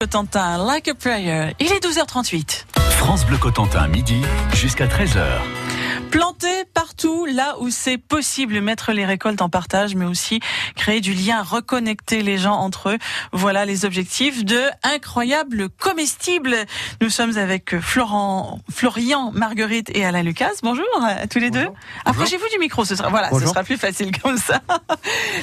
Cotentin, Like a Prayer. Il est 12h38. France Bleu Cotentin, midi jusqu'à 13h. Planter partout là où c'est possible, mettre les récoltes en partage, mais aussi créer du lien, reconnecter les gens entre eux. Voilà les objectifs de Incroyable Comestible. Nous sommes avec Florent, Florian, Marguerite et Alain Lucas. Bonjour à tous les deux. Approchez-vous du micro, ce sera, voilà, ce sera plus facile comme ça.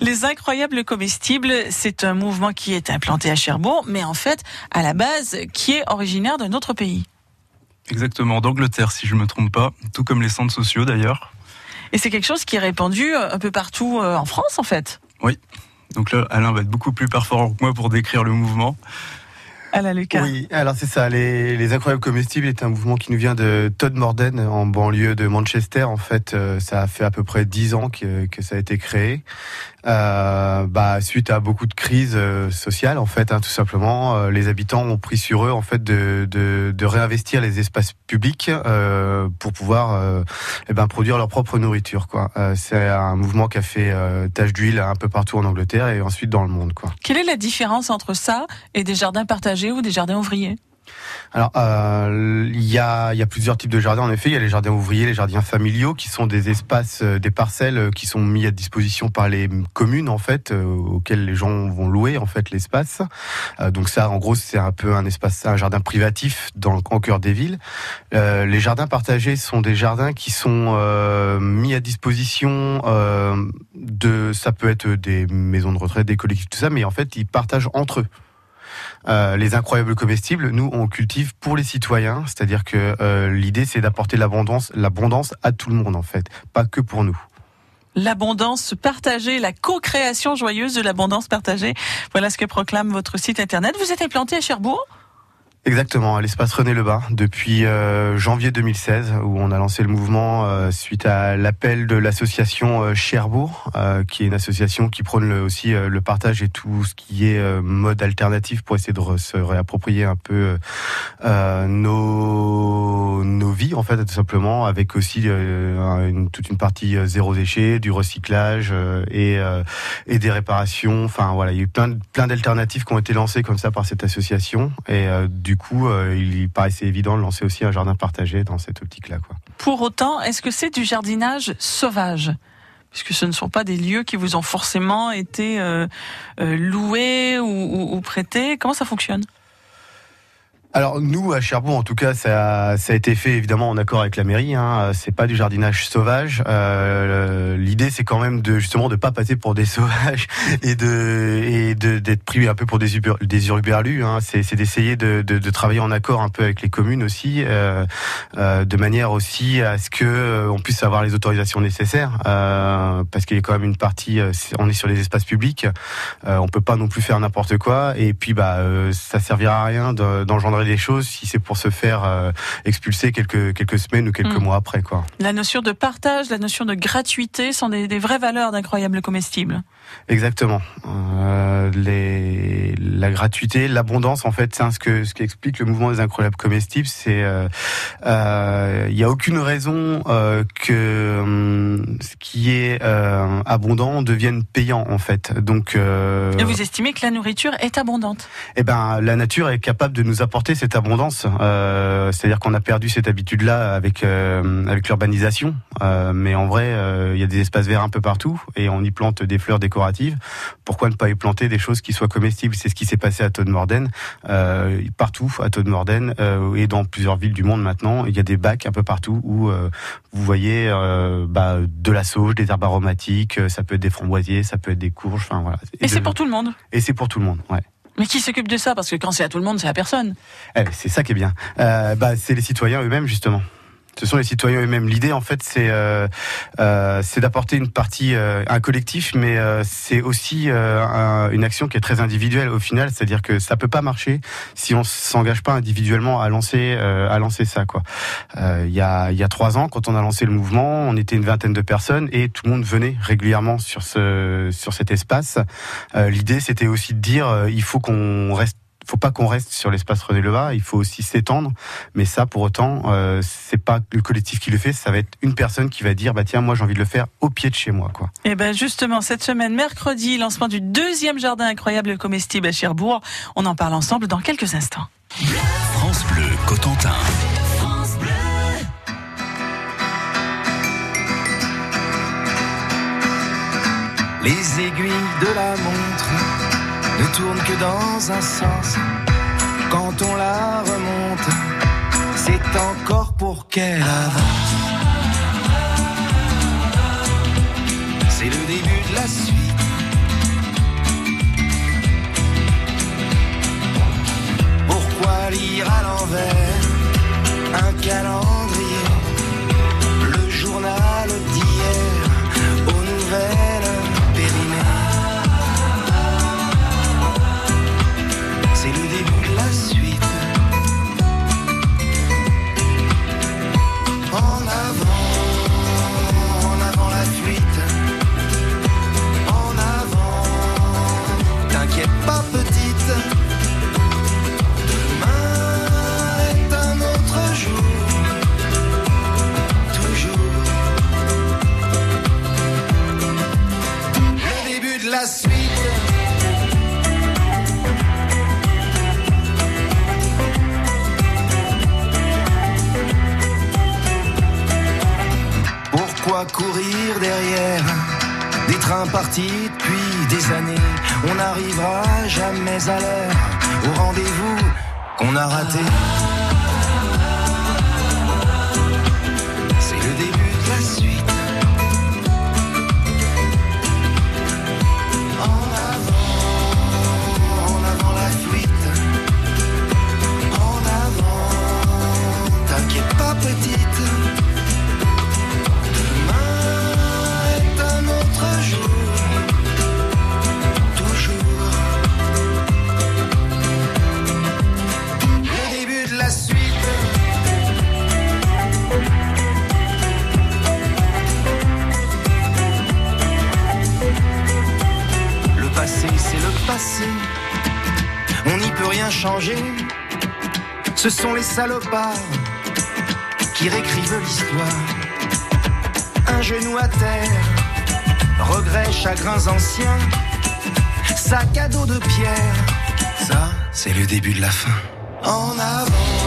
Les Incroyables Comestibles, c'est un mouvement qui est implanté à Cherbourg, mais en fait, à la base, qui est originaire d'un autre pays. Exactement, d'Angleterre si je ne me trompe pas, tout comme les centres sociaux d'ailleurs. Et c'est quelque chose qui est répandu euh, un peu partout euh, en France en fait. Oui, donc là Alain va être beaucoup plus performant que moi pour décrire le mouvement. Alain Lucas. Oui, alors c'est ça. Les, les, Incroyables Comestibles est un mouvement qui nous vient de Todd Morden, en banlieue de Manchester. En fait, euh, ça a fait à peu près dix ans que, que ça a été créé. Euh, bah, suite à beaucoup de crises euh, sociales, en fait, hein, tout simplement, euh, les habitants ont pris sur eux, en fait, de, de, de réinvestir les espaces publics pour pouvoir eh ben, produire leur propre nourriture. Quoi. c'est un mouvement qui a fait tâche d'huile un peu partout en Angleterre et ensuite dans le monde. Quoi. Quelle est la différence entre ça et des jardins partagés ou des jardins ouvriers? Alors, euh, il y, a, y a plusieurs types de jardins. En effet, il y a les jardins ouvriers, les jardins familiaux, qui sont des espaces, euh, des parcelles euh, qui sont mis à disposition par les communes, en fait, auxquelles les gens vont louer, en fait, l'espace. donc ça, en gros, c'est un peu un espace, un jardin privatif dans en cœur des villes. les jardins partagés sont des jardins qui sont mis à disposition de, ça peut être des maisons de retraite, des collectifs, tout ça, mais en fait, ils partagent entre eux. Euh, les incroyables comestibles, nous on cultive pour les citoyens, c'est-à-dire que euh, l'idée c'est d'apporter l'abondance, l'abondance à tout le monde en fait, pas que pour nous l'abondance partagée, la co-création joyeuse de l'abondance partagée. Voilà ce que proclame votre site internet. Vous êtes implanté à Cherbourg? Exactement, à l'espace René Lebas depuis euh, janvier 2016 où on a lancé le mouvement euh, suite à l'appel de l'association euh, Cherbourg qui est une association qui prône aussi le partage et tout ce qui est mode alternatif pour essayer de se réapproprier un peu nos, nos vies en fait tout simplement avec aussi toute une partie zéro déchet, du recyclage et, et des réparations. Enfin voilà, il y a eu plein, plein d'alternatives qui ont été lancées comme ça par cette association et coup, euh, il paraissait évident de lancer aussi un jardin partagé dans cette optique-là. Pour autant, est-ce que c'est du jardinage sauvage? Puisque ce ne sont pas des lieux qui vous ont forcément été euh, euh, loués ou prêtés. Comment ça fonctionne? Alors nous à Cherbourg en tout cas ça, ça a été fait évidemment en accord avec la mairie. Hein. C'est pas du jardinage sauvage. Euh, L'idée c'est quand même de justement de pas passer pour des sauvages et de et d'être pris un peu pour des des urberlus. Hein. C'est d'essayer de, de, de, travailler en accord un peu avec les communes aussi, euh, euh, de manière aussi à ce que euh, on puisse avoir les autorisations nécessaires, euh, parce qu'il y a quand même une partie. Euh, on est sur les espaces publics, on peut pas non plus faire n'importe quoi. Et puis bah ça servira à rien d'engendrer des choses si c'est pour se faire euh, expulser quelques, quelques semaines ou quelques mm. mois après. Quoi. La notion de partage, la notion de gratuité sont des, vraies valeurs d'incroyables comestibles. Exactement. Euh, les, la gratuité, l'abondance, en fait, c'est ce que ce qu'explique le mouvement des incroyables comestibles. C'est il euh, n'y a aucune raison que hum, ce qui est abondant devienne payant, en fait. Donc. Et vous estimez que la nourriture est abondante? Eh ben, la nature est capable de nous apporter cette abondance. Euh, c'est-à-dire qu'on a perdu cette habitude-là avec euh, avec l'urbanisation. Euh, mais en vrai, il y a des espaces verts un peu partout et on y plante des fleurs décoratives. Pourquoi ne pas y planter des choses qui soient comestibles? C'est ce qui s'est passé à Todd-Morden. partout à Todd-Morden et dans plusieurs villes du monde maintenant, il y a des bacs un peu partout où vous voyez bah, de la sauge, des herbes aromatiques, ça peut être des framboisiers, ça peut être des courges. Enfin voilà. Et, et c'est pour tout le monde. Et c'est pour tout le monde. Ouais. Mais qui s'occupe de ça? Parce que quand c'est à tout le monde, c'est à personne. Eh, c'est ça qui est bien. Euh, bah, c'est les citoyens eux-mêmes, justement ce sont les citoyens eux-mêmes. L'idée, en fait, c'est euh, euh, d'apporter une partie, euh, un collectif, mais c'est aussi une action qui est très individuelle au final. C'est-à-dire que ça peut pas marcher si on s'engage pas individuellement à lancer à lancer ça. Il y a trois ans, quand on a lancé le mouvement, on était une vingtaine de personnes et tout le monde venait régulièrement sur sur cet espace. L'idée, c'était aussi de dire, il faut qu'on reste faut pas qu'on reste sur l'espace René Leva, il faut aussi s'étendre. Mais ça, pour autant, euh, c'est pas le collectif qui le fait, ça va être une personne qui va dire, bah tiens, moi j'ai envie de le faire au pied de chez moi, quoi. Et ben justement, cette semaine, mercredi, lancement du deuxième jardin incroyable comestible à Cherbourg. On en parle ensemble dans quelques instants. France Bleu Cotentin. Les aiguilles de la montre ne tournent que dans un sens. Quand on la remonte, c'est encore pour qu'elle avance. C'est le début de la suite. Pourquoi lire à l'envers un calendrier, le journal d'hier aux nouvelles En avant, depuis des années On n'arrivera jamais à l'heure au rendez-vous qu'on a raté. C'est le début de la suite. On n'y peut rien changer. Ce sont les salopards qui réécrivent l'histoire. Un genou à terre, regrets, chagrins anciens, sac à dos de pierre. Ça, c'est le début de la fin. En avant,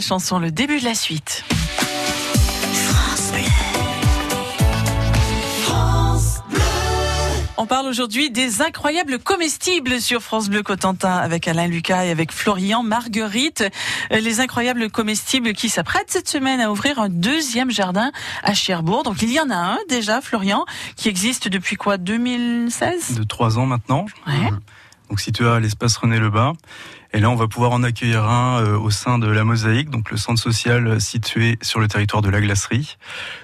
Chanson, le début de la suite. On parle aujourd'hui des incroyables comestibles sur France Bleu Cotentin avec Alain Lucas et avec Florian Marguerite. Les incroyables comestibles qui s'apprêtent cette semaine à ouvrir un deuxième jardin à Cherbourg. Donc il y en a un déjà, Florian, qui existe depuis quoi 2016 De trois ans maintenant. Ouais. Donc situé à l'espace René Lebas. Et là, on va pouvoir en accueillir un euh, au sein de la Mosaïque, donc le centre social euh, situé sur le territoire de la glacerie.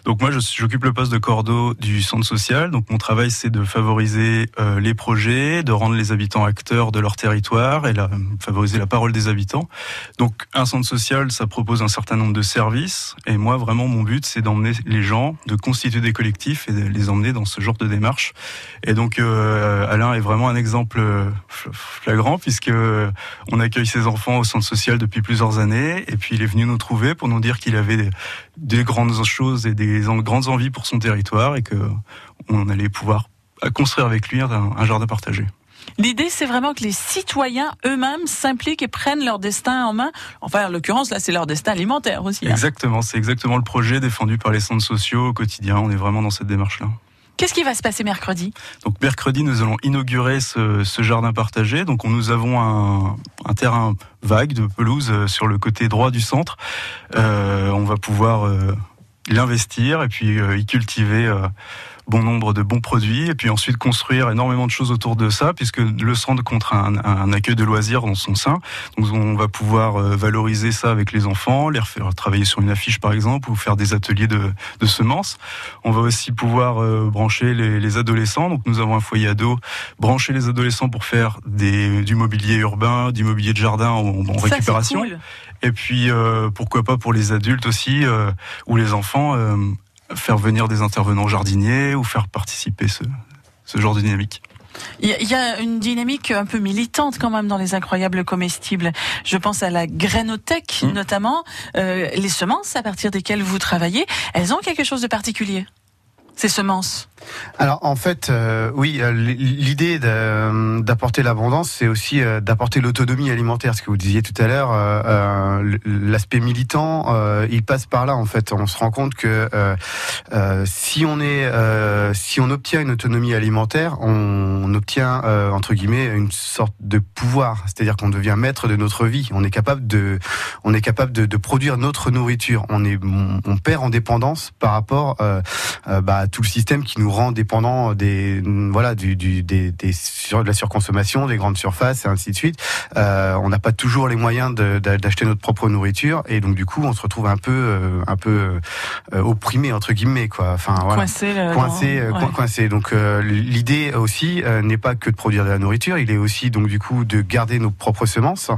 Donc moi, j'occupe le poste de cordeau du centre social. Donc mon travail, c'est de favoriser euh, les projets, de rendre les habitants acteurs de leur territoire et la, favoriser la parole des habitants. Donc un centre social, ça propose un certain nombre de services. Et moi, vraiment, mon but, c'est d'emmener les gens, de constituer des collectifs et de les emmener dans ce genre de démarche. Et donc euh, Alain est vraiment un exemple euh, fl- flagrant puisque euh, on accueille ses enfants au centre social depuis plusieurs années et puis il est venu nous trouver pour nous dire qu'il avait des, des grandes choses et des en- grandes envies pour son territoire et que on allait pouvoir construire avec lui un, un jardin partagé. L'idée, c'est vraiment que les citoyens eux-mêmes s'impliquent et prennent leur destin en main. Enfin, en l'occurrence, là, c'est leur destin alimentaire aussi. hein. Exactement, c'est exactement le projet défendu par les centres sociaux au quotidien. On est vraiment dans cette démarche-là. Qu'est-ce qui va se passer mercredi? Donc mercredi, nous allons inaugurer ce, ce jardin partagé. Donc nous avons un, un, terrain vague de pelouse euh, sur le côté droit du centre. Euh, on va pouvoir euh, l'investir et puis euh, y cultiver euh, bon nombre de bons produits et puis ensuite construire énormément de choses autour de ça puisque le centre compte un, un accueil de loisirs dans son sein. Donc on va pouvoir euh, valoriser ça avec les enfants, les faire travailler sur une affiche par exemple ou faire des ateliers de, de semences. On va aussi pouvoir euh, brancher les, les, adolescents. Donc nous avons un foyer ado, brancher les adolescents pour faire des, du mobilier urbain, du mobilier de jardin en, en Ça, récupération. Cool. Et puis euh, pourquoi pas pour les adultes aussi euh, ou les enfants euh, faire venir des intervenants jardiniers ou faire participer ce, ce genre de dynamique. Il y a une dynamique un peu militante quand même dans les incroyables comestibles. Je pense à la grainothèque Mmh. notamment. Euh, les semences à partir desquelles vous travaillez, elles ont quelque chose de particulier. Ces semences? Alors en fait, euh, oui, euh, l'idée de- d'apporter l'abondance, c'est aussi euh, d'apporter l'autonomie alimentaire. Ce que vous disiez tout à l'heure, euh, euh, l'aspect militant, euh, il passe par là. En fait, on se rend compte que euh, euh, si on est, euh, si on obtient une autonomie alimentaire, on, obtient euh, entre guillemets une sorte de pouvoir. C'est-à-dire qu'on devient maître de notre vie. On est capable de, on est capable de, produire notre nourriture. On est, on, perd en dépendance par rapport euh, euh, bah, à tout le système qui nous rend dépendants des voilà du, du des, des sur, de la surconsommation, des grandes surfaces et ainsi de suite. Euh, on n'a pas toujours les moyens d'acheter notre propre nourriture et donc du coup on se retrouve un peu euh, un peu euh, opprimé entre guillemets quoi. Enfin voilà. Coincé. Coincé, euh, ouais. coin- coincé. Donc l'idée aussi n'est pas que de produire de la nourriture, il est aussi donc du coup de garder nos propres semences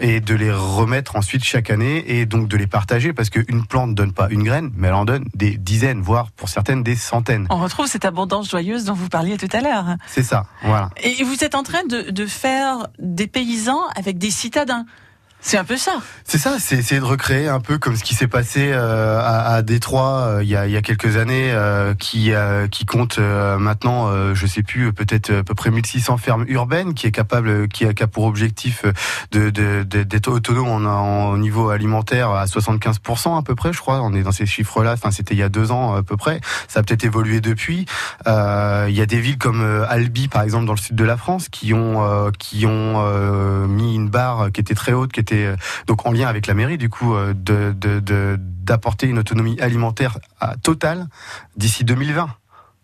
et de les remettre ensuite chaque année et donc de les partager parce qu'une plante donne pas une graine, mais elle en donne des dizaines, voire pour certaines des centaines. On retrouve cette abondance joyeuse dont vous parliez tout à l'heure. C'est ça, voilà. Et vous êtes en train de, de faire des paysans avec des citadins. C'est un peu ça. C'est ça, c'est essayer de recréer un peu comme ce qui s'est passé euh, à, Détroit euh, il, y a, quelques années, euh, qui, qui compte maintenant, je sais plus, peut-être à peu près 1600 fermes urbaines, qui est capable, qui a, qui pour objectif d'être autonome en, au niveau alimentaire à 75% à peu près, je crois. On est dans ces chiffres-là. Enfin, c'était il y a deux ans à peu près. Ça a peut-être évolué depuis. Il y a des villes comme Albi, par exemple, dans le sud de la France, qui ont qui ont mis une barre qui était très haute, qui était euh, donc en lien avec la mairie, du coup, euh, d'apporter une autonomie alimentaire totale d'ici 2020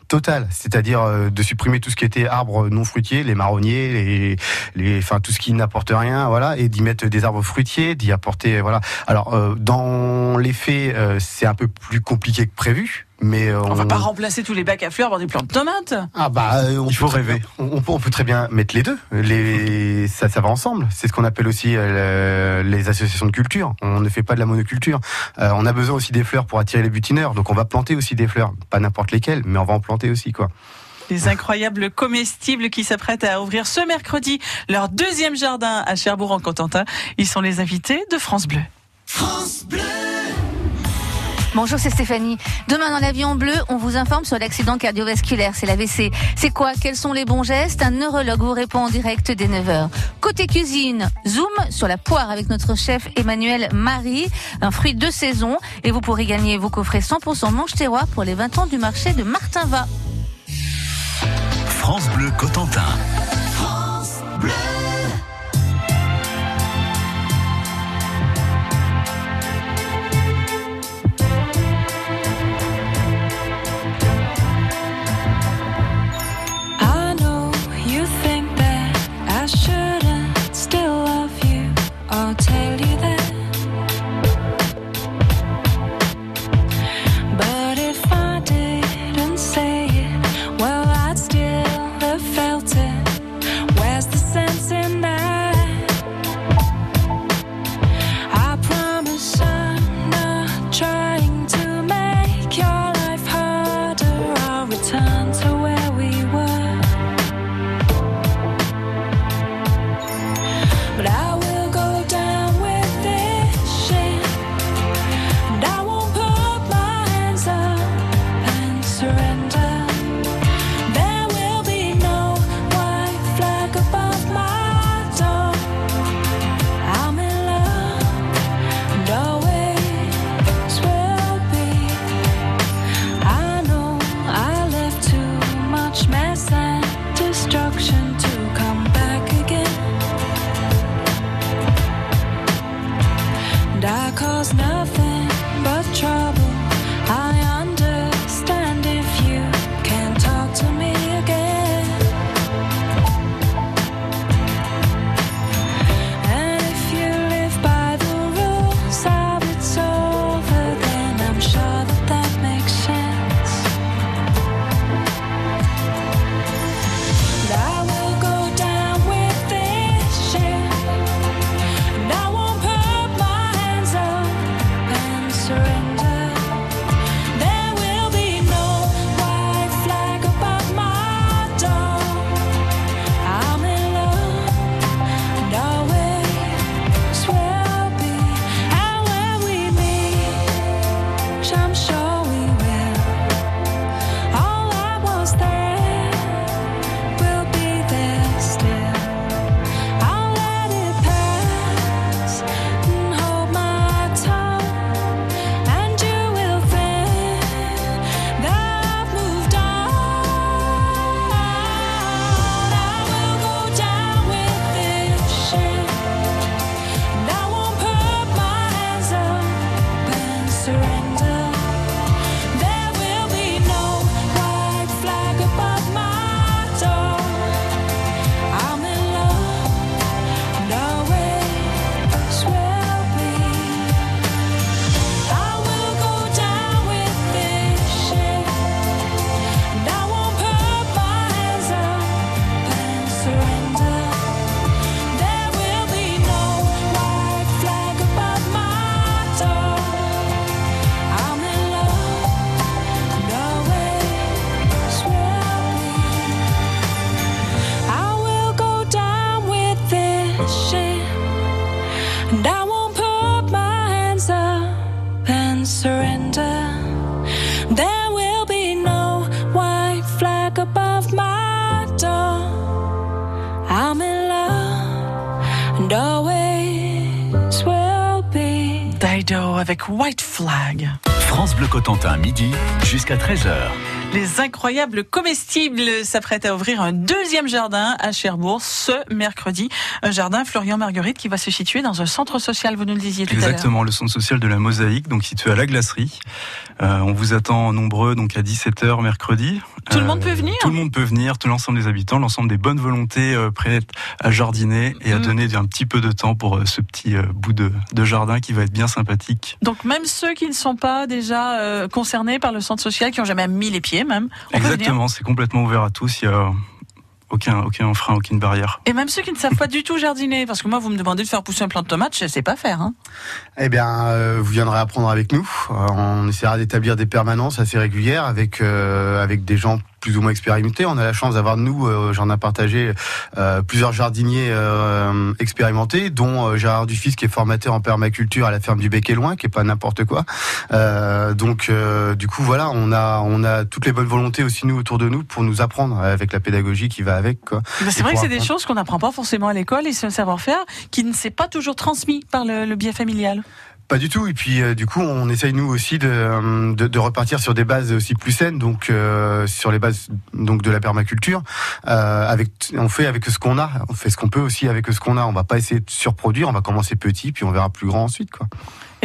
total, c'est-à-dire euh, de supprimer tout ce qui était arbres non fruitiers, les marronniers, les, les, enfin tout ce qui n'apporte rien, voilà, et d'y mettre des arbres fruitiers, d'y apporter, voilà. Alors dans les faits, c'est un peu plus compliqué que prévu, mais euh, On va pas remplacer tous les bacs à fleurs par des plantes de tomates. ah bah, euh, on Il faut peut très rêver. bien- On, on peut, on peut très bien mettre les deux. Les, ça, ça va ensemble. C'est ce qu'on appelle aussi euh, le- les associations de culture. On ne fait pas de la monoculture. Euh, on a besoin aussi des fleurs pour attirer les butineurs. Donc on va planter aussi des fleurs, pas n'importe lesquelles, mais on va en planter aussi quoi. Les incroyables comestibles qui s'apprêtent à ouvrir ce mercredi leur deuxième jardin à Cherbourg en Cotentin. Ils sont les invités de France Bleu. Bonjour, c'est Stéphanie. Demain dans l'avion bleu, on vous informe sur l'accident cardiovasculaire, c'est l'AVC. C'est quoi? Quels sont les bons gestes? Un neurologue vous répond en direct dès 9h. Côté cuisine, zoom sur la poire avec notre chef Emmanuel Marie, un fruit de saison. Et vous pourrez gagner vos coffrets 100% manche terroir pour les 20 ans du marché de Martinva. France Bleu Cotentin. I avec White Flag. France Bleu Cotentin, midi jusqu'à 13h. Les incroyables comestibles s'apprêtent à ouvrir un deuxième jardin à Cherbourg ce mercredi. Un jardin Florian Marguerite qui va se situer dans un centre social, vous nous le disiez tout à l'heure. Exactement, le centre social de la Mosaïque, donc situé à la glacerie. Euh, on vous attend nombreux donc à 17h mercredi. Tout le monde peut venir Tout le monde peut venir, tout l'ensemble des habitants, l'ensemble des bonnes volontés euh, prêtes à jardiner et à Mm. donner un petit peu de temps pour euh, ce petit euh, bout de, de jardin qui va être bien sympathique. Donc même ceux qui ne sont pas déjà euh, concernés par le centre social, qui ont jamais mis les pieds même. Exactement, c'est complètement ouvert à tous, il y a aucun, aucun frein, aucune barrière. Et même ceux qui ne savent pas du tout jardiner, parce que moi vous me demandez de faire pousser un plant de tomate, je sais pas faire. Hein. Eh bien, euh, vous viendrez apprendre avec nous. Euh, on essaiera d'établir des permanences assez régulières avec euh, avec des gens plus ou moins expérimentés. On a la chance d'avoir nous, euh, j'en ai partagé euh, plusieurs jardiniers euh, expérimentés, dont euh, Gérard Dufils qui est formateur en permaculture à la ferme du Bec et Loin, qui est pas n'importe quoi. Euh, donc, euh, du coup, voilà, on a on a toutes les bonnes volontés aussi nous autour de nous pour nous apprendre avec la pédagogie qui va avec. Quoi. Ben, c'est vrai que c'est des choses qu'on n'apprend pas forcément à l'école et c'est un savoir-faire qui ne s'est pas toujours transmis par le, le biais familial. Pas du tout. Et puis euh, du coup, on essaye nous aussi de, euh, de, de repartir sur des bases aussi plus saines, donc euh, sur les bases donc de la permaculture. Euh, avec, on fait avec ce qu'on a. On fait ce qu'on peut aussi avec ce qu'on a. On va pas essayer de surproduire. On va commencer petit, puis on verra plus grand ensuite, quoi.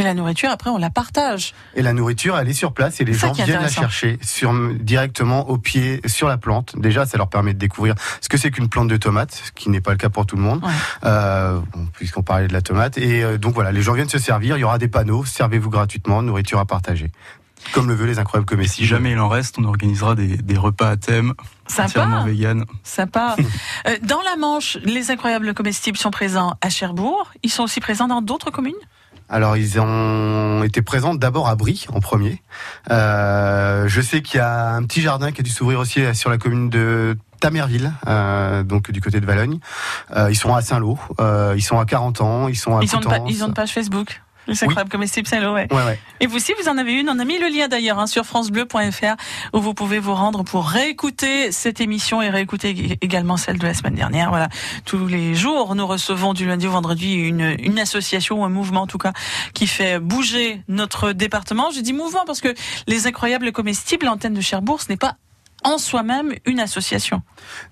Et la nourriture, après, on la partage. Et la nourriture, elle est sur place et les gens viennent la chercher sur, directement au pied sur la plante. Déjà, ça leur permet de découvrir ce que c'est qu'une plante de tomate, ce qui n'est pas le cas pour tout le monde, Ouais. euh, puisqu'on parlait de la tomate. Et euh, donc voilà, les gens viennent se servir. Il y aura des panneaux. Servez-vous gratuitement, nourriture à partager. Comme le veulent les incroyables comestibles. si jamais il en reste, on organisera des, des repas à thème Sympa, vegan. sympa. Euh, dans la Manche, les incroyables comestibles sont présents à Cherbourg. Ils sont aussi présents dans d'autres communes? Alors ils ont été présents d'abord à Brie en premier. Euh, je sais qu'il y a un petit jardin qui a dû s'ouvrir aussi sur la commune de Tamerville, euh, donc du côté de Valogne. Euh, ils sont à Saint-Lô, euh, ils sont à 40 ans, ils sont à Ils ont, une ils ont une page Facebook. Les incroyables comestibles Saint-Lô, ouais. Ouais, ouais. Et vous aussi, vous en avez une. On a mis le lien d'ailleurs hein, sur francebleu.fr où vous pouvez vous rendre pour réécouter cette émission et réécouter ég- également celle de la semaine dernière. Voilà, tous les jours, nous recevons du lundi au vendredi une, une association ou un mouvement en tout cas qui fait bouger notre département. Je dis mouvement parce que les incroyables comestibles, l'antenne de Cherbourg, ce n'est pas en soi-même une association.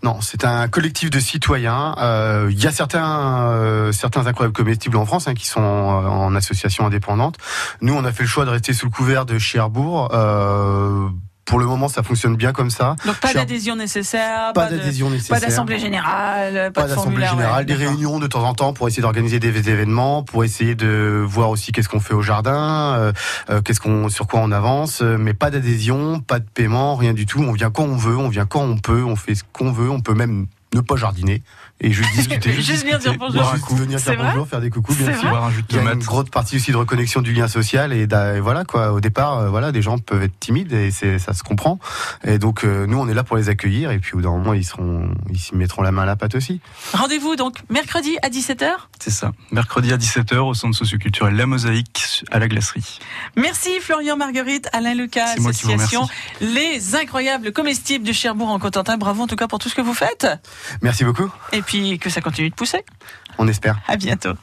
Non, c'est un collectif de citoyens. Euh, Il y a certains, euh, certains incroyables comestibles en France hein, qui sont euh, en association indépendante. Nous, on a fait le choix de rester sous le couvert de Cherbourg. Euh, pour le moment, ça fonctionne bien comme ça. Donc pas d'adhésion nécessaire, Pas d'adhésion pas nécessaire. d'assemblée générale, pas, pas d'assemblée générale, ouais, des réunions de temps en temps pour essayer d'organiser des événements, pour essayer de voir aussi qu'est-ce qu'on fait au jardin, euh, euh, qu'est-ce qu'on, sur quoi on avance, euh, mais pas d'adhésion, pas de paiement, rien du tout. On vient quand on veut, on vient quand on peut, on fait ce qu'on veut, on peut même ne pas jardiner et juste discuter, Juste venir dire bonjour. boire un coup, venir dire bonjour, faire des coucous, bien sûr. boire un jus de Il y a une tomate. grosse partie aussi de reconnexion du lien social et, voilà quoi. Au départ, euh, voilà, des gens peuvent être timides et ça se comprend. Et donc euh, nous, on est là pour les accueillir et puis au bout d'un moment, ils seront, ils s'y mettront la main à la pâte aussi. Rendez-vous donc mercredi à 17h. C'est ça. Mercredi à 17h au centre socioculturel La Mosaïque à la glacerie. Merci Florian Marguerite, Alain Lucas, C'est moi qui vous association Les Incroyables Comestibles de Cherbourg en Cotentin. Bravo en tout cas pour tout ce que vous faites. Merci beaucoup. Et puis que ça continue de pousser. On espère. À bientôt.